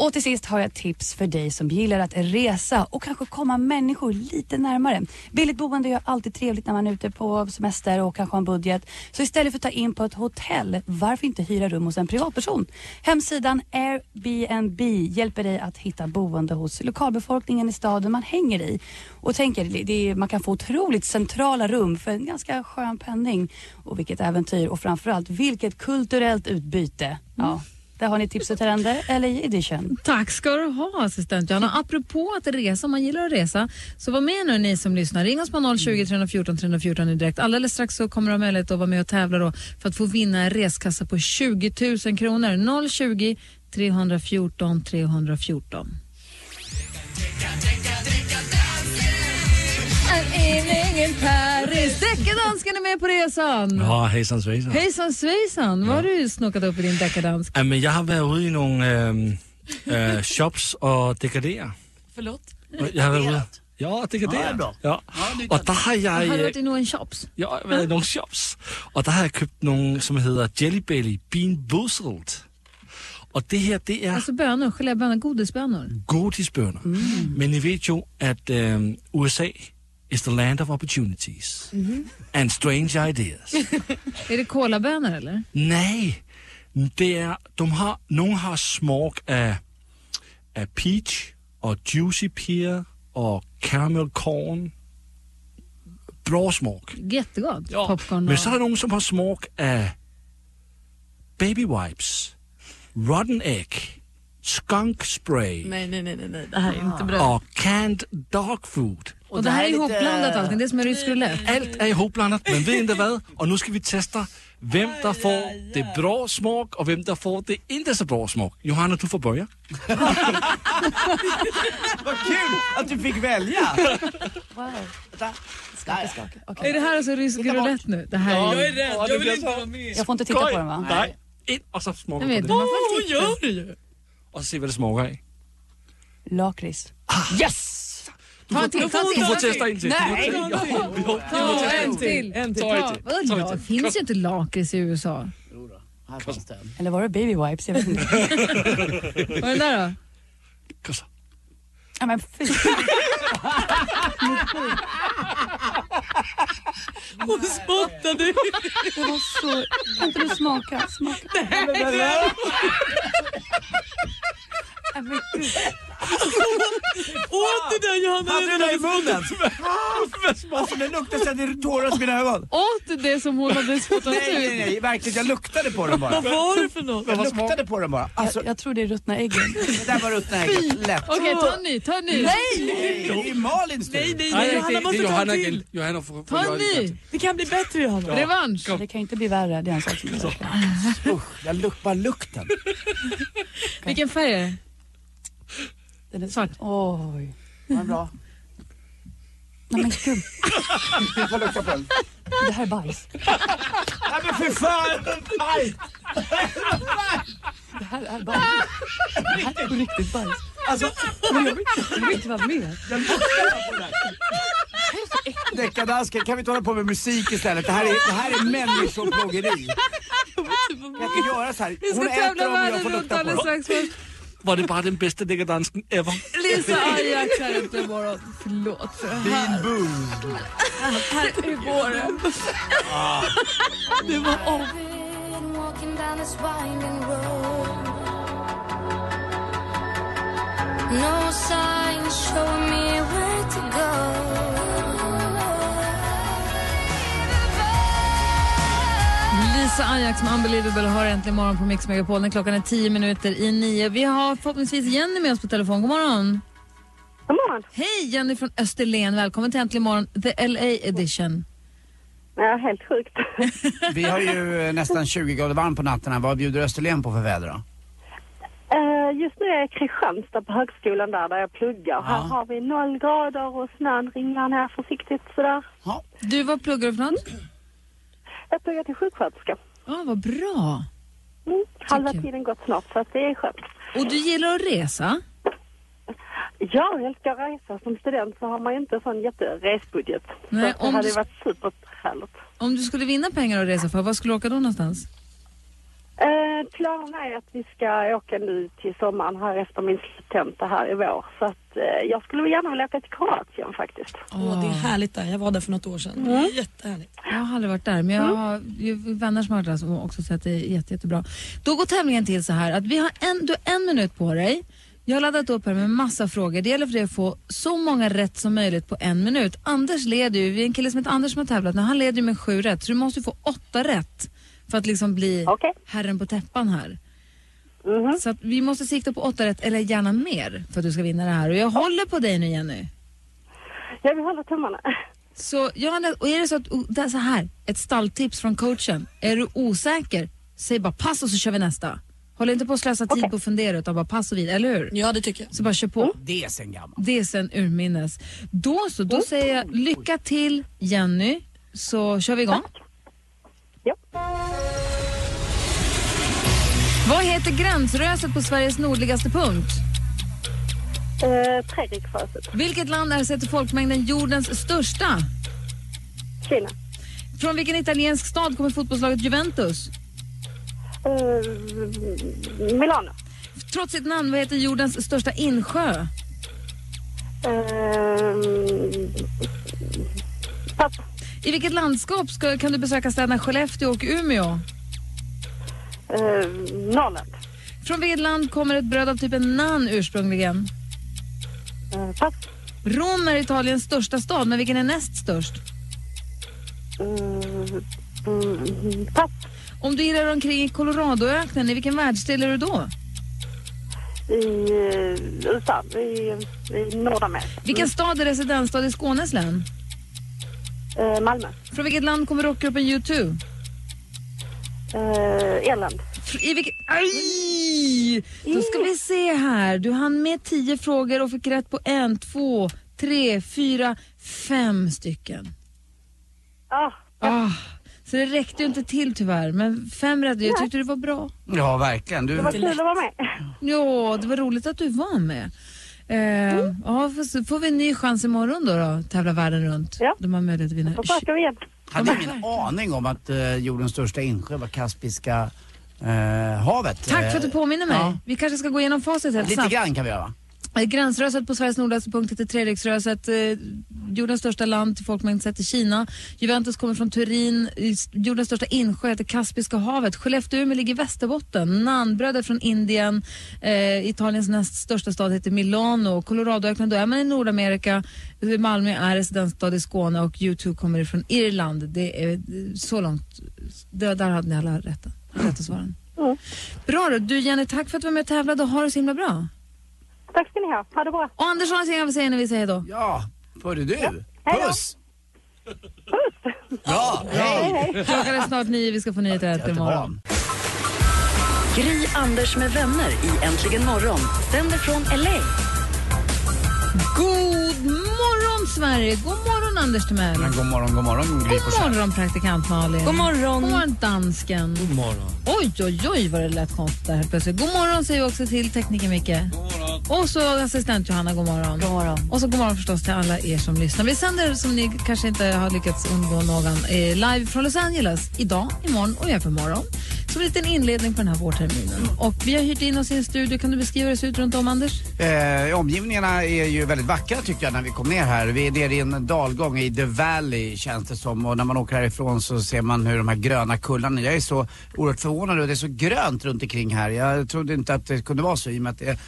Och till sist har jag ett tips för dig som gillar att resa och kanske komma människor lite närmare. Billigt boende är alltid trevligt när man är ute på semester och kanske har en budget. Så istället för att ta in på ett hotell, varför inte hyra rum hos en privatperson? Hemsidan Airbnb hjälper dig att hitta boende hos lokalbefolkningen i staden man hänger i. Och tänk er, det- är, man kan få otroligt centrala rum för en ganska skön penning. Och vilket äventyr och framförallt vilket kulturellt utbyte. Ja. Mm. Där har ni tips och trender, eller edition. Tack ska du ha assistent Johanna. Apropå att resa, om man gillar att resa, så var med nu ni som lyssnar. Ring oss på 020 314 314 nu direkt. Alldeles strax så kommer du ha möjlighet att vara med och tävla då för att få vinna en reskassa på 20 000 kronor. 020 314 314. En Paris. Deckardansken är med på resan. Ja, hejsan svejsan. Hejsan svejsan. Vad har du snokat upp i din deckardansk? Ja, men jag har varit ute i några ähm, äh, shops och dekaderat. Förlåt? Jag har varit. Ja, det kan Ja, det. är bra. Ja. är Och där har jag... Har du eh, varit i någon shops? Jag har været i nogle shops, og der har jeg købt nogle, som hedder Jelly Belly Bean Boozled. Og det her, det er Alltså bönor, gelébönor, godisbönor. godisbønner. Men I ved jo, at øhm, USA is the land of opportunities and strange ideas. Är det kolabönor eller? Nej, det er, de har, nogle har smag af, af peach og juicy pear og caramel corn. Bra smag. Jättegott. Ja, Popcorn Men och... så er der nogen, som har smag af baby wipes, rotten egg, skunk spray Nej, nej, nej, nej, det här är inte bra. og canned dog food. Och det här är ihopblandat allting, det är som en rysk roulette. Alt er ihopblandet, men ved ikke hvad? Og nu skal vi teste, hvem der får det bra smag, og hvem der får det inte så bra smag. Johanna, du får börja. Vad kul att du fick välja! Wow. Skaka, skaka. Okej. Är det här alltså rysk roulette nu? Det här är... Jag är rädd, jag vill inte vara med. Jag får inte titta på den va? Nej, ind, og så Jag du vet, Åh, gör det ju. Så se, hvad det smager af. Lakrits. Yes! Ta en till, ta en Du får testa en till. Nej. Du får Ta en till. En. Ta Ta, Ta till. finns ju inte lakrits i USA. Här fanns den. Eller var det baby wipes? Jag vet inte. Vad är den där då? Kom så. Ja, men fy. Hon spottade. Det var så... Kan inte du smaka? Smaka. Ja, men gud. Åt du den Johanna? Hade du den i munnen? Alltså det luktade så att det tårade i mina ögon. Åt du det som hon hade spottat Nej, nej, ut? nej, verkligen. Jag luktade på den bara. Vad var det för något? Jag luktade på den bara. Alltså, Jag, jag tror det är ruttna äggen. det där var ruttna ägget. Lätt. Okej, ta en ny, ta en ny. Nej! Det är Malins tur. Nej, nej, Nej, nej. det, Johanna måste ta en Johanna till. Johanna får, får Ta en ny. Det kan bli bättre Johanna. Revansch. Det kan inte bli värre, det är en sak som är. Usch, jag luk, bara lukten. Vilken färg är det? Den är Svart. Oj. Var bra. Nej men gud, Jag får lukta på den. det här är bajs. Nej men för fan! Aj! Det här är bajs. Det här är på riktigt bajs. Alltså, Jag vill inte vara med. Deckardansken, kan vi inte hålla på med musik istället? Det här är, det här är människoplågeri. Jag kan göra så här. Vi ska tävla jag världen runt alldeles strax. Först Var det bare den bedste dækkerdansken ever? Lisa Ajax här efter morgon. Förlåt för det här. Boom. här hur går det? Det var om. No signs showing me where to go. Lisa Ajax med Unbelievable har äntligen morgon på Mix Megapol. Klockan är tio minuter i nio. Vi har förhoppningsvis Jenny med oss på telefon. God morgon. God morgon. Hej Jenny från Österlen. Välkommen till Äntligen morgon, the LA edition. Ja, helt sjukt. Vi har ju eh, nästan 20 grader varmt på natten här. Vad bjuder Österlen på för väder då? Eh, Just nu är jag i Kristianstad på högskolan där, där jag pluggar. Här har vi noll grader och snön ringlar ner försiktigt sådär. Du, vad pluggar du för något? Jag pluggar till sjuksköterska. Ja, vad bra. Mm. Halva kul. tiden gått snart så det är skönt. Och du gillar att resa? Ja, jag älskar att resa. Som student så har man ju inte en sån jätteresbudget. Nej, så det hade du- varit superhärligt. Om du skulle vinna pengar att resa för, vad skulle du åka då någonstans? Eh, planen är att vi ska åka nu till sommaren här efter min sluttenta här i vår. Så att eh, jag skulle gärna vilja åka till Kroatien faktiskt. Åh, det är härligt där. Jag var där för något år sedan. Är Jättehärligt. Jag har aldrig varit där, men jag har ju vänner som har varit där som också säger att det är jätte, jättebra. Då går tävlingen till så här att vi har en, du har en minut på dig. Jag har laddat upp här med massa frågor. Det gäller för dig att få så många rätt som möjligt på en minut. Anders leder ju, vi är en kille som heter Anders som har tävlat nu, han leder ju med sju rätt. Så du måste ju få åtta rätt för att liksom bli herren på täppan här. Så att vi måste sikta på åtta rätt, eller gärna mer, för att du ska vinna det här. Och jag håller på dig nu Jenny. Jag vill hålla tummarna. Så Johanna, och är det så att, oh, det är så här, ett stalltips från coachen. Är du osäker, säg bara pass och så kör vi nästa. Håll inte på att slösa tid på att fundera utan bara pass och vid, eller hur? Ja, det tycker jag. Så bara kör på. Det är sen gammalt. Det är sen urminnes. Då så, då säger jag lycka till Jenny, så kör vi igång. Vad heter gränsröset på Sveriges nordligaste punkt? Eh. Vilket land är sett till folkmängden jordens största? Kina. Från vilken italiensk stad kommer fotbollslaget Juventus? Eh, Milano. Trots sitt namn, vad heter jordens största insjö? Eh, pass. I vilket landskap ska, kan du besöka städerna Skellefteå och Umeå? Eh, Norrland. Från vilket land kommer ett bröd av typen naan ursprungligen? Eh, pass. Rom är Italiens största stad, men vilken är näst störst? Mm, mm, pass. Om du irrar omkring i Coloradoöknen, i vilken världsdel är du då? I eh, USA. I, i Nordamerika. Vilken stad är residensstad i Skånes län? Eh, Malmö. Från vilket land kommer rockgruppen U2? Eh, Irland. I vilket... Aj! Då ska vi se här. Du hann med tio frågor och fick rätt på en, två, tre, fyra, fem stycken. Ah, Ah, så det räckte ju inte till tyvärr, men fem rätt. Jag tyckte det var bra. Ja, verkligen. Du, det var kul att vara med. Ja, det var roligt att du var med. Eh, ja, får, får vi en ny chans imorgon då, då tävla världen runt? Ja. De har möjlighet att vinna. Försöker vi igen. hade ingen aning om att eh, jordens största insjö var Kaspiska eh, havet. Tack för att du Eh, påminner mig. ja. Vi kanske ska gå igenom facit helt Lite snabbt. grann kan vi göra va? Eh, Gränsröset på Sveriges nordligaste punkt heter Treriksröset. Eh, jordens största land till folkmängd sett i Kina. Juventus kommer från Turin. Jordens största insjö heter Kaspiska havet. Skellefteå ligger i Västerbotten. Naanbröd är från Indien. Eh, Italiens näst största stad heter Milano. Coloradoöknen, då är man i Nordamerika. Malmö är residensstad i Skåne och U2 kommer ifrån Irland. Det är eh, så långt. Det, där hade ni alla rätt, rätta svaren. Bra då. Du Jenny, tack för att du var med och tävlade ha det så himla bra. Tack ska ni ha. Ha det bra. Och Anders har någonting han vill säga när vi säger då. Ja, hörde du? Hej då. Puss! Ja, hej! Klockan är snart nio, vi ska få nyheter till imorgon. Gry, Anders med vänner i Äntligen morgon. Sänder från LA. God morgon Sverige! God morgon Anders Timell! Men god morgon, god morgon Gry God morgon praktikant Malin! God morgon. God morgon dansken! God morgon. Oj, oj, oj vad det lät konstigt där helt plötsligt. God morgon säger vi också till tekniker Micke. God morgon. Och så assistent Johanna, god morgon. God morgon. Och så god morgon förstås till alla er som lyssnar. Vi sänder som ni kanske inte har lyckats undgå någon eh, live från Los Angeles idag, imorgon och som en liten inledning på den här vårterminen. Och vi har hyrt in oss i en studio. Kan du beskriva hur det ser ut runt om Anders? Eh, omgivningarna är ju väldigt vackra tycker jag när vi kom ner här. Vi är nere i en dalgång i The Valley känns det som och när man åker härifrån så ser man hur de här gröna kullarna, jag är så oerhört förvånad och det är så grönt runt omkring här. Jag trodde inte att det kunde vara så i och med att det,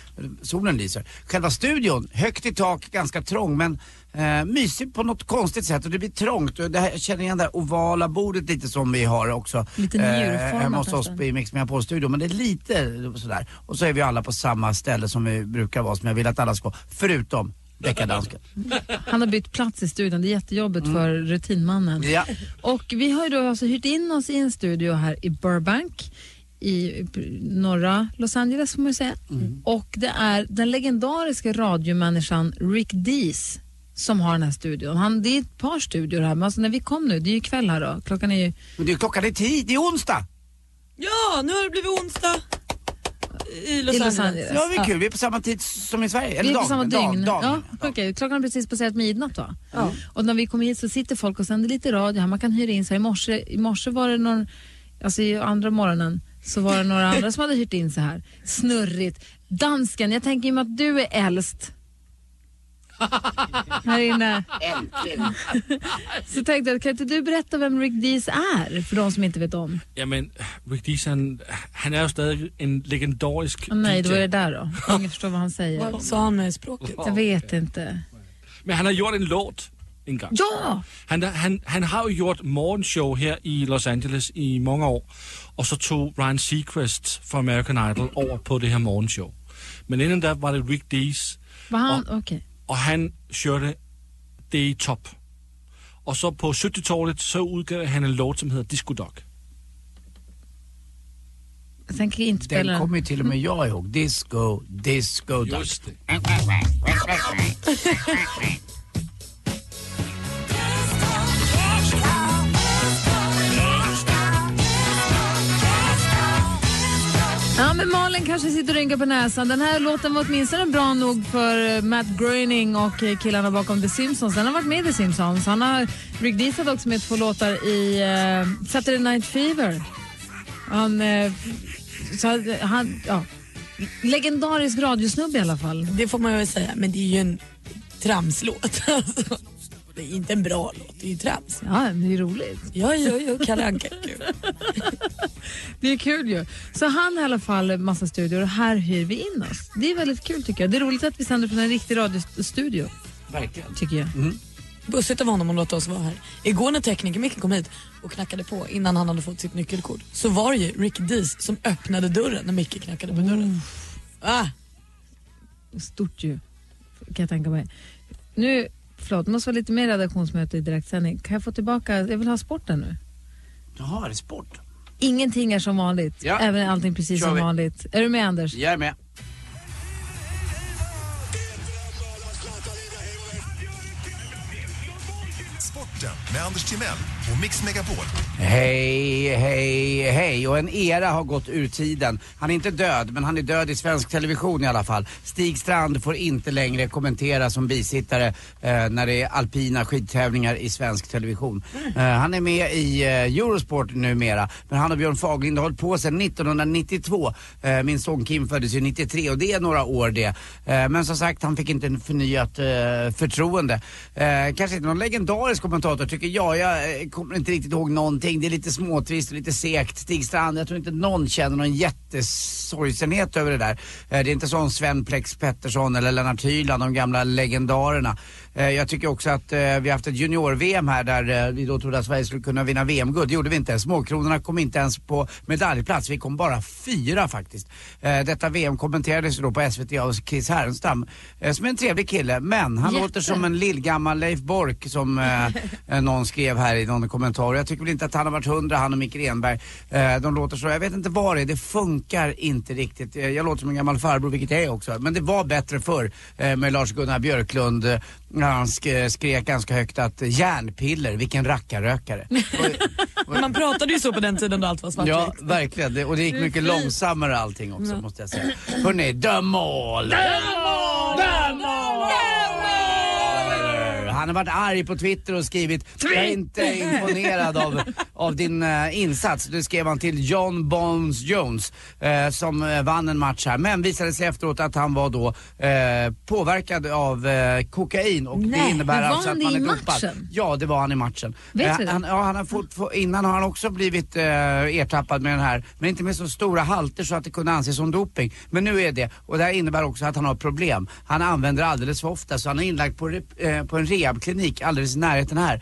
solen lyser. Själva studion, högt i tak, ganska trång men eh, mysig på något konstigt sätt och det blir trångt. Och det här, jag känner igen det här ovala bordet lite som vi har också. Lite eh, njurformat hemma hos oss i Mix Megapol-studion. Men det är lite sådär. Och så är vi alla på samma ställe som vi brukar vara, som jag vill att alla ska vara. Förutom deckardansken. Han har bytt plats i studion. Det är jättejobbigt för rutinmannen. Ja. Och vi har ju då alltså hyrt in oss i en studio här i Burbank i norra Los Angeles får man säga. Och det är den legendariska radiomänniskan Rick Dees som har den här studion. Han, det är ett par studior här, men alltså när vi kom nu, det är ju kväll här då, klockan är ju... Men det är klockan är tio, det är onsdag! Ja, nu har det blivit onsdag i Los, I Los Angeles. Angeles. Ja, det är kul. Vi är på samma tid som i Sverige. Eller vi är dag, på samma dag, dygn. dag. Ja, okej. Klockan har precis passerat midnatt va? Och när vi kom hit så sitter folk och sänder lite radio här. Man kan hyra in sig. I morse, i morse var det någon, alltså i andra morgonen så var det några andra som hade hyrt in sig här. Snurrigt. Dansken, jag tänker i och med att du är äldst här inne. så tänkte jag, kan inte du berätta vem Rick Dees är för de som inte vet om? Jamen, Rick Dees, han, han er jo stadig en legendarisk Åh, nej, DJ. då är det där då. Ingen förstår vad han säger. Vad sa han med språket? Jag vet inte. Men han har gjort en låt en gang. Ja! Han, han, han har jo gjort morgenshow her i Los Angeles i mange år, og så tog Ryan Seacrest fra American Idol over på det her morgenshow. Men inden da var det Rick Dees, Var han, okej. Og han kørte det i top. Og så på 70-tallet, så udgav han en låt, som hedder Disco Dog. Jag tänker inte spela Den den. kommer ju till och med jag ihåg. Disco, disco. Just det. Ja, men Malin kanske sitter och rynkar på näsan. Den här låten var åtminstone bra nog för eh, Matt Groening och eh, killarna bakom The Simpsons. Den har varit med i The Simpsons. Han har, Rick också med två låtar i uh, Saturday Night Fever. Han, uh, så, han, ja, legendarisk radiosnubbe i alla fall. Det får man väl säga, men det är ju en tramslåt. Alltså, det är inte en bra låt, det är ju trams. Ja, men det är roligt. Ja, ja, ja, Kalle Anka är kul. Det är kul ju. Så han har i alla fall massa studior och här hyr vi in oss. Det är väldigt kul tycker jag. Det är roligt att vi sänder från en riktig radiostudio. Verkligen. Tycker jag. Bussigt av honom att låta oss vara här. Igår när tekniker Micke kom hit och knackade på innan han hade fått sitt nyckelkort så var det ju Rick Dees som öppnade dörren när Micke knackade på dörren. Ah, Stort ju, kan jag tänka mig. Nu, förlåt, det måste vara lite mer redaktionsmöte i direktsändning. Kan jag få tillbaka, jag vill ha sporten nu. Jaha, är det sport? Ingenting är som vanligt, Ja. även allting precis Kör som vi. vanligt. Är du med Anders? Jag är med. Sporten med Anders Timell på Mix Megapol. Hej, hej, hej. Och en era har gått ur tiden. Han är inte död, men han är död i svensk television i alla fall. Stig Strand får inte längre kommentera som bisittare eh, när det är alpina skidtävlingar i svensk television. Eh, han är med i eh, Eurosport numera, men han och Björn Faglind har hållit på sedan 1992. Eh, min son Kim föddes ju 93 och det är några år det. Eh, men som sagt, han fick inte en förnyat eh, förtroende. Eh, kanske inte någon legendarisk kommentator tycker jag. Jag eh, kommer inte riktigt ihåg någonting. Det är lite småtrist och lite segt. Stig Strand, jag tror inte någon känner någon jättesorgsenhet över det där. Eh, det är inte sån Sven Plex Pettersson eller Lennart Hyland, de gamla legendarerna. Eh, jag tycker också att eh, vi har haft ett junior-VM här där eh, vi då trodde att Sverige skulle kunna vinna VM-guld. Det gjorde vi inte. Småkronorna kom inte ens på medaljplats. Vi kom bara fyra faktiskt. Detta VM kommenterades då på SVT av Chris Härenstam, som är en trevlig kille. Men han Jätte. låter som en lillgammal Leif Bork som eh, någon skrev här i någon kommentar. Jag tycker väl inte att han har varit hundra, han och Micke Renberg. Eh, de låter så. Jag vet inte vad det är. Det funkar inte riktigt. Jag låter som en gammal farbror, vilket jag är också. Men det var bättre förr eh, med Lars-Gunnar Björklund. När han sk- skrek ganska högt att järnpiller, vilken rackarrökare. Men man pratade ju så på den tiden då allt var svartvitt. Ja, verkligen. Det, och det gick mycket långsammare allting också Ja. måste jag säga. Hörrni, The Mall! Han har varit arg på Twitter och skrivit Jag är inte imponerad av, av din eh, insats. Det skrev han till John Bones Jones eh, som eh, vann en match här. Men visade sig efteråt att han var då påverkad av kokain och Nej, det innebär alltså att man är dopad. matchen? Ja, det var han i matchen. Vet du han, ja, han har fått, få- innan har han också blivit ertappad med den här, men inte med så stora halter så att det kunde anses som doping. Men nu är det, och det här innebär också att han har problem. Han använder alldeles för ofta så han är inlagd på, på en rehabklinik alldeles i närheten här.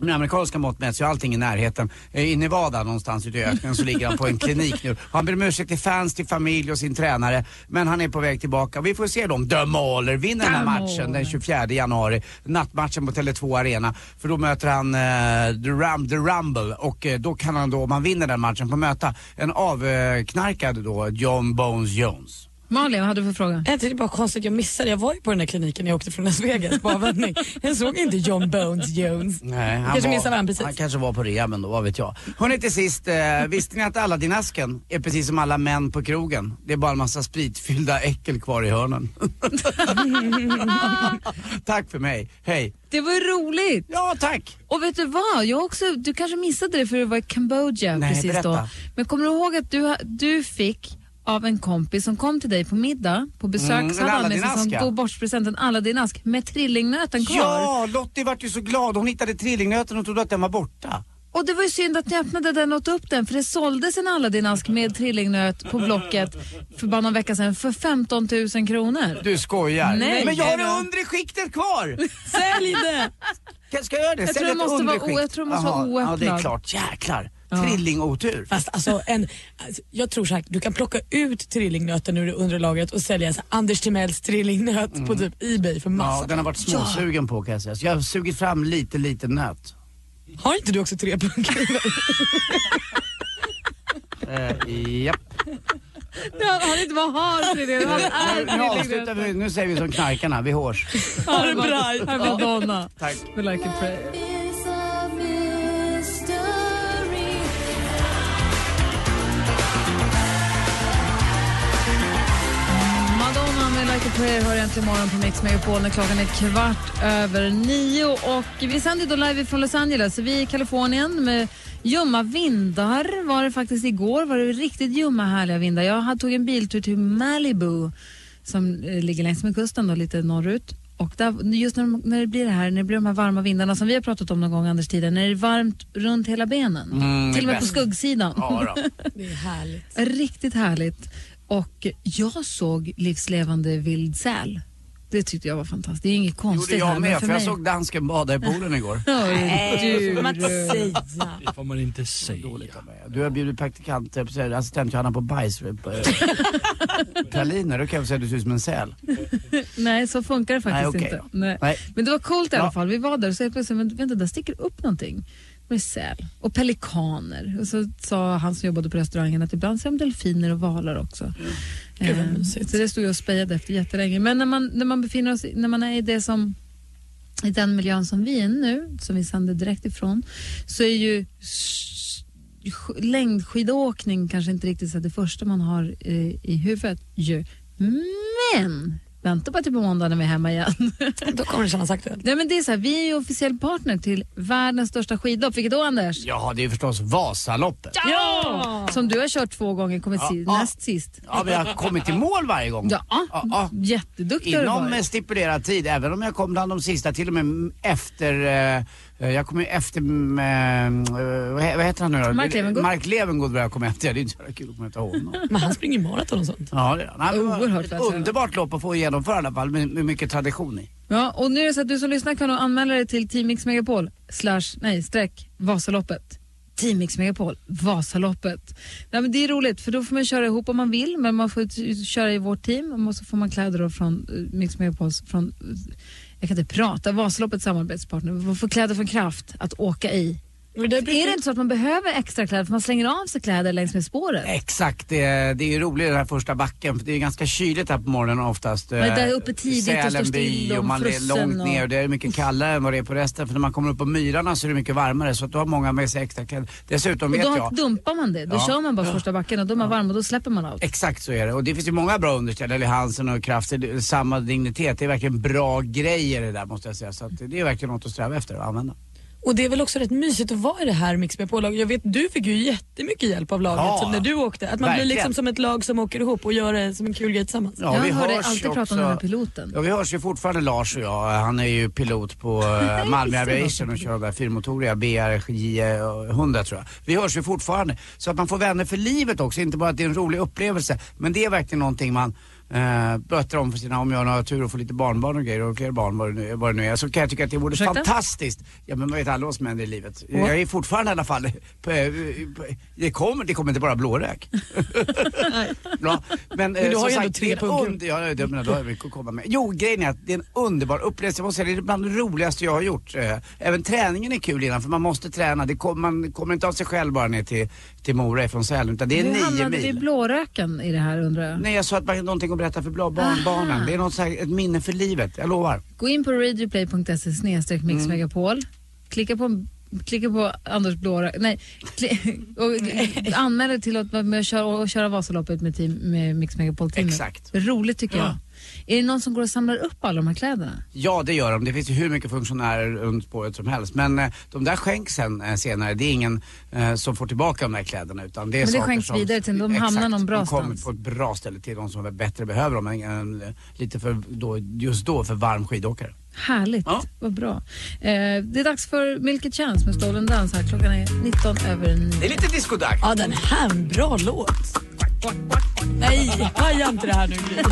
Med amerikanska mått mätt så är allting i närheten. Eh, I Nevada någonstans ute i öknen så ligger han på en klinik nu. Han ber om ursäkt till fans, till familj och sin tränare. Men han är på väg tillbaka. Vi får se om The Mauler vinner den här matchen den 24 januari. Nattmatchen på Tele2 Arena. För då möter han eh, the, Rum, the Rumble och eh, då kan han då, om han vinner den matchen, få möta en avknarkad då John Bones Jones. Malin, vad hade du för fråga? Jag tyckte det bara konstigt, jag missade. Jag var ju på den där kliniken när jag åkte från Las Vegas på avvändning. Jag såg inte John Bones Jones. Nej, han, Kanske var, missade han precis. han kanske var på rehaben då, vad vet jag. Hörrni till sist, eh, visste ni att Aladdin-asken är precis som alla män på krogen? Det är bara en massa spritfyllda äckel kvar i hörnen. Tack för mig, hej. Det var roligt. Ja, tack. Och vet du vad? Jag också, du kanske missade det för du var i Kambodja Nej, precis berätta. då. Men kommer du ihåg att du, du fick av en kompis som kom till dig på middag, på besök, Mm, så hade han med sig som god bordspresent en Aladdin-ask med trillingnöten kvar. Ja, Lottie vart ju så glad. Hon hittade trillingnöten och trodde att den var borta. Och det var ju synd att ni öppnade den och åt upp den för det såldes en Aladdin-ask med trillingnöt på Blocket för bara någon vecka sedan för 15 000 kronor. Du skojar. Nej. Men jag har det undre skiktet kvar! Sälj det! Ska, jag göra det? Jag Sälj tror det måste vara jag tror det måste vara Jaha, Ja, det är klart. Jäklar. Ja. Trillingotur. Fast alltså, en, alltså, jag tror så här, du kan plocka ut trillingnöten ur det undre lagret och sälja så Anders Timells trillingnöt på typ Ebay för massa. Mm. Ja, den har varit småsugen på kan jag säga. Så jag har sugit fram lite, lite nöt. Har inte du också tre punkter? Eh, japp. Han, han inte bara har trillingnöt, han är Nu, nu avslutar trillingnöt. vi, nu säger vi som knarkarna, vi hörs. Ha det bra. Här blir Donna. Tack. We like it prayer. Prayer hör äntligen morgon på Mix Megapol när klockan är kvart över nio. Och vi sänder då live från Los Angeles. Vi är i Kalifornien med ljumma vindar var det faktiskt igår. Var det riktigt ljumma härliga vindar. Jag tog en biltur till Malibu som eh, ligger längs med kusten då, lite norrut. Och där, just när, de, när det blir det här, när det blir de här varma vindarna som vi har pratat om någon gång Anders tidigare, när det är varmt runt hela benen. Mm, till och med är på bäst. skuggsidan. Ja Det är härligt. Riktigt härligt. Och jag såg livslevande vild säl. Det tyckte jag var fantastiskt. Det är inget konstigt gjorde jag här, med, för för jag mig... såg dansken bada i poolen igår. Oj, du. får man inte säga. Det får man inte säga. Du har bjudit praktikant, assistent Johanna på bajs. Praliner, då kan jag säga att du ser ut som en säl. Nej, så funkar det faktiskt Nej, okej inte. Nej. Nej. Men det var coolt i alla fall. Vi var där och så helt plötsligt, men vänta, där sticker upp någonting. Med säl och pelikaner. Och så sa han som jobbade på restaurangen att ibland ser de delfiner och valar också. Eh, mysigt. så det stod jag och spejade efter jättelänge. Men när man, när man befinner oss, när man är i det som i den miljön som vi är nu, som vi sänder direkt ifrån, så är ju längdskidåkning kanske inte riktigt så det första man har eh, i huvudet. Ju. Men vänta bara till på måndag när vi är hemma igen. Då kommer det kännas aktuellt. Nej, men det är så här, vi är ju officiell partner till världens största skidlopp. Vilket då Anders? Ja, det är förstås Vasaloppet. Ja! Som du har kört två gånger, kommit Ja, si- ja. näst sist. Ja, vi har kommit till mål varje gång. Ja, ja. jätteduktig har du Inom stipulerad tid, även om jag kom bland de sista, till och med efter, eh, jag kom ju efter, eh, vad he- vad heter han nu då? Mark Levengood. Mark Levengood var jag kom efter, det är inte så kul att komma efter honom. Men han springer maraton och sånt. Ja, det han. Oerhört ett underbart lopp att få genomföra i alla fall, med, med mycket tradition i. Ja, och nu är det så att du som lyssnar kan anmäla dig till Team Mix Megapol slash, nej, streck Vasaloppet. Team Mix Megapol, Vasaloppet. Nej, men det är roligt för då får man köra ihop om man vill men man får köra i vårt team och så får man kläder då från eh, Mix Megapols, från, eh, jag kan inte prata, Vasaloppets samarbetspartner. Man får kläder från Kraft att åka i. Är det inte så att man behöver extra kläder för man slänger av sig kläder längs med spåret? Exakt, det, det är ju roligt den här första backen för det är ganska kyligt här på morgonen oftast. Man är där Eh, uppe tidigt och står Sälenby still och och man är långt och- ner och det är mycket kallare än vad det är på resten. För när man kommer upp på myrarna så är det mycket varmare så att då har många med sig extra kläder. Dessutom Och vet då jag dumpar man det, då Ja. kör man bara Ja. första backen och då är man varm och då släpper man allt. Exakt så är det. Och det finns ju många bra underställ, eller Hansen och Kraft, det är samma dignitet. Det är verkligen bra grejer det där måste jag säga. Så att det är verkligen något att sträva efter att använda. Och det är väl också rätt mysigt att vara i det här Mix med laget Jag vet, du fick ju jättemycket hjälp av laget Ja, så när du åkte. Att man blir verkligen. liksom som ett lag som åker ihop och gör det som en kul grej tillsammans. Ja, vi hörs alltid också- prata om den här piloten. Ja, vi hörs ju fortfarande Lars och jag. Han är ju pilot på eh, Malmö Aviation och kör de där fyrmotoriga BRJ 100 tror jag. Vi hörs ju fortfarande. Så att man får vänner för livet också, inte bara att det är en rolig upplevelse. Men det är verkligen någonting man eh, berättar om för sina, om jag har tur och får lite barnbarn och grejer och fler barn vad det nu, vad det nu är. Så kan jag tycka att det vore Ursäkta? fantastiskt. Ja men man vet aldrig vad som händer i livet. Ja. Jag är fortfarande i alla fall, eh, det, kommer, det kommer inte bara blårök. Bra. Men, Men du eh, har ju ändå tre punkter. ja, det, men då har jag mycket att komma med. Jo, grejen är att det är en underbar upplevelse. Jag måste säga, det är bland det roligaste jag har gjort. Eh, Även träningen är kul innan, för man måste träna. Det kom, man kommer inte av sig själv bara ner till, till Mora från Sälen, utan det är Hur nio hamnade vi i mil. blåröken i det här undrar jag? Nej, jag sa att man har någonting att berätta för blå- barnbarnen. Det är något så här, ett minne för livet, jag lovar. Gå in på radioplay.se snedstreck Mm. mixmegapol. Klicka på Klicka på Anders blårök, nej, och anmäl dig till att med köra, och köra Vasaloppet med, team, med Mix Megapol-teamet. Exakt. Roligt tycker jag. Är det någon som går och samlar upp alla de här kläderna? Ja, det gör de. Det finns ju hur mycket funktionärer runt spåret som helst. Men eh, de där skänks sen eh, senare. Det är ingen eh, som får tillbaka de här kläderna. Utan det är Men det skänks som, vidare till- de hamnar någon de kommer på ett bra ställe till de som bättre behöver dem. än, eh, lite för, då, just då för varm skidåkare. Härligt, vad bra. Eh, det är dags för Milk It Chance med Stolen Dance här. Klockan är 19 över 9. Det är lite discodags. Ja, den här är en bra låt. Nej, paja inte det här nu Gry.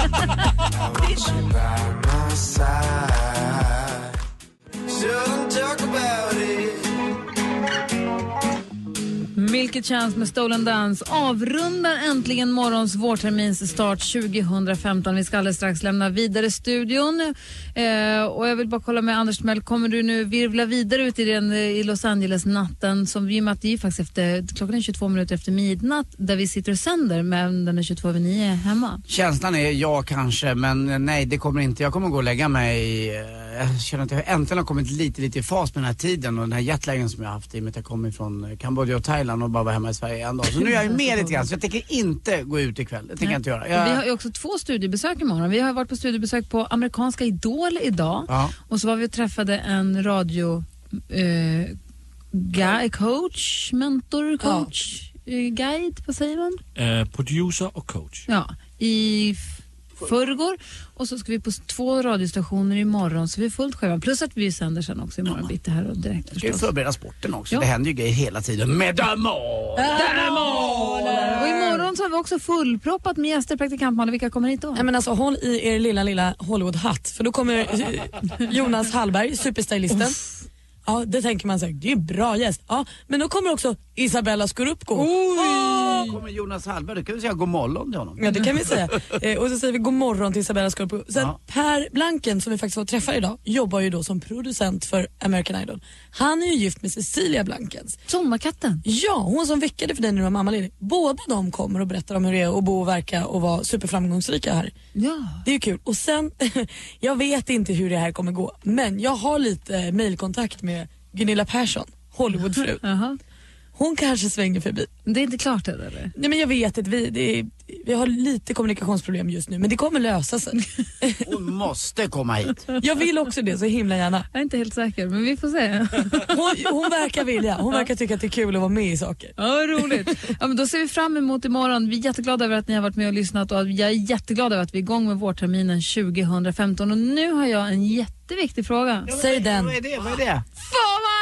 about It vilket känns med Stolen Dance avrundar äntligen morgons vårtermins start 2015. Vi ska alldeles strax lämna vidare studion. Eh, och jag vill bara kolla med Anders Mell, kommer du nu virvla vidare ut i, den, eh, i Los Angeles-natten som vi med att det är faktiskt efter, klockan är 22 minuter efter midnatt där vi sitter och sänder men den är 22 över 9 hemma. Känslan är ja kanske, men eh, nej det kommer inte. Jag kommer gå och lägga mig eh, jag känner att jag äntligen har kommit lite, lite i fas med den här tiden och den här jetlagen som jag har haft i och med att jag kommer från Kambodja och Thailand och bara var hemma i Sverige en dag. Så nu är jag ju med lite grann så jag tänker inte gå ut ikväll. Det tänker jag inte göra. Jag... Vi har ju också två studiebesök imorgon. Vi har varit på studiebesök på amerikanska Idol idag Ja. och så var vi och träffade en radio eh, guy, coach, mentor, coach, eh, guide, vad säger man? Eh, producer och coach. Ja, i förrgår och så ska vi på två radiostationer imorgon så vi är fullt själva. Plus att vi sänder sen också imorgon bitti här och direkt Jag ska förstås. förbereda sporten också. Ja. Det händer ju grejer hela tiden med Damon. Och imorgon så har vi också fullproppat med gäster, praktikant Malin. Vilka kommer hit då? Nej, men alltså, håll i er lilla, lilla Hollywood-hatt för då kommer eh, Jonas Hallberg, superstylisten. Ja, det tänker man säkert. Det är en bra gäst. Ja, men då kommer också Isabella Scorupco. Kommer Jonas Hallberg, då kan vi säga god morgon till honom. Ja, det kan vi säga. Eh, och så säger vi god morgon till Isabella Scorupco. Sen Per Blanken, som vi faktiskt får träffa idag, jobbar ju då som producent för American Idol. Han är ju gift med Cecilia Blankens. Sommarkatten? Ja, hon som väckade för dig när du var mammaledig. Båda de kommer och berättar om hur det är att bo och verka och vara superframgångsrika här. Ja. Det är ju kul. Och sen, jag vet inte hur det här kommer gå, men jag har lite mailkontakt med Gunilla Persson, Hollywoodfru. Jaha. Hon kanske svänger förbi. Det är inte klart än eller? Nej men jag vet inte, vi, det är, vi har lite kommunikationsproblem just nu men det kommer lösa sig. Hon måste komma hit. Jag vill också det så himla gärna. Jag är inte helt säker men vi får se. Hon, hon verkar vilja, hon verkar tycka att det är kul att vara med i saker. Ja, vad roligt. Ja, men då ser vi fram emot imorgon. Vi är jätteglada över att ni har varit med och lyssnat och jag är jätteglad över att vi är igång med vårterminen 2015 och nu har jag en jätteviktig fråga. Säg den. Vad är det? Vad är det? Får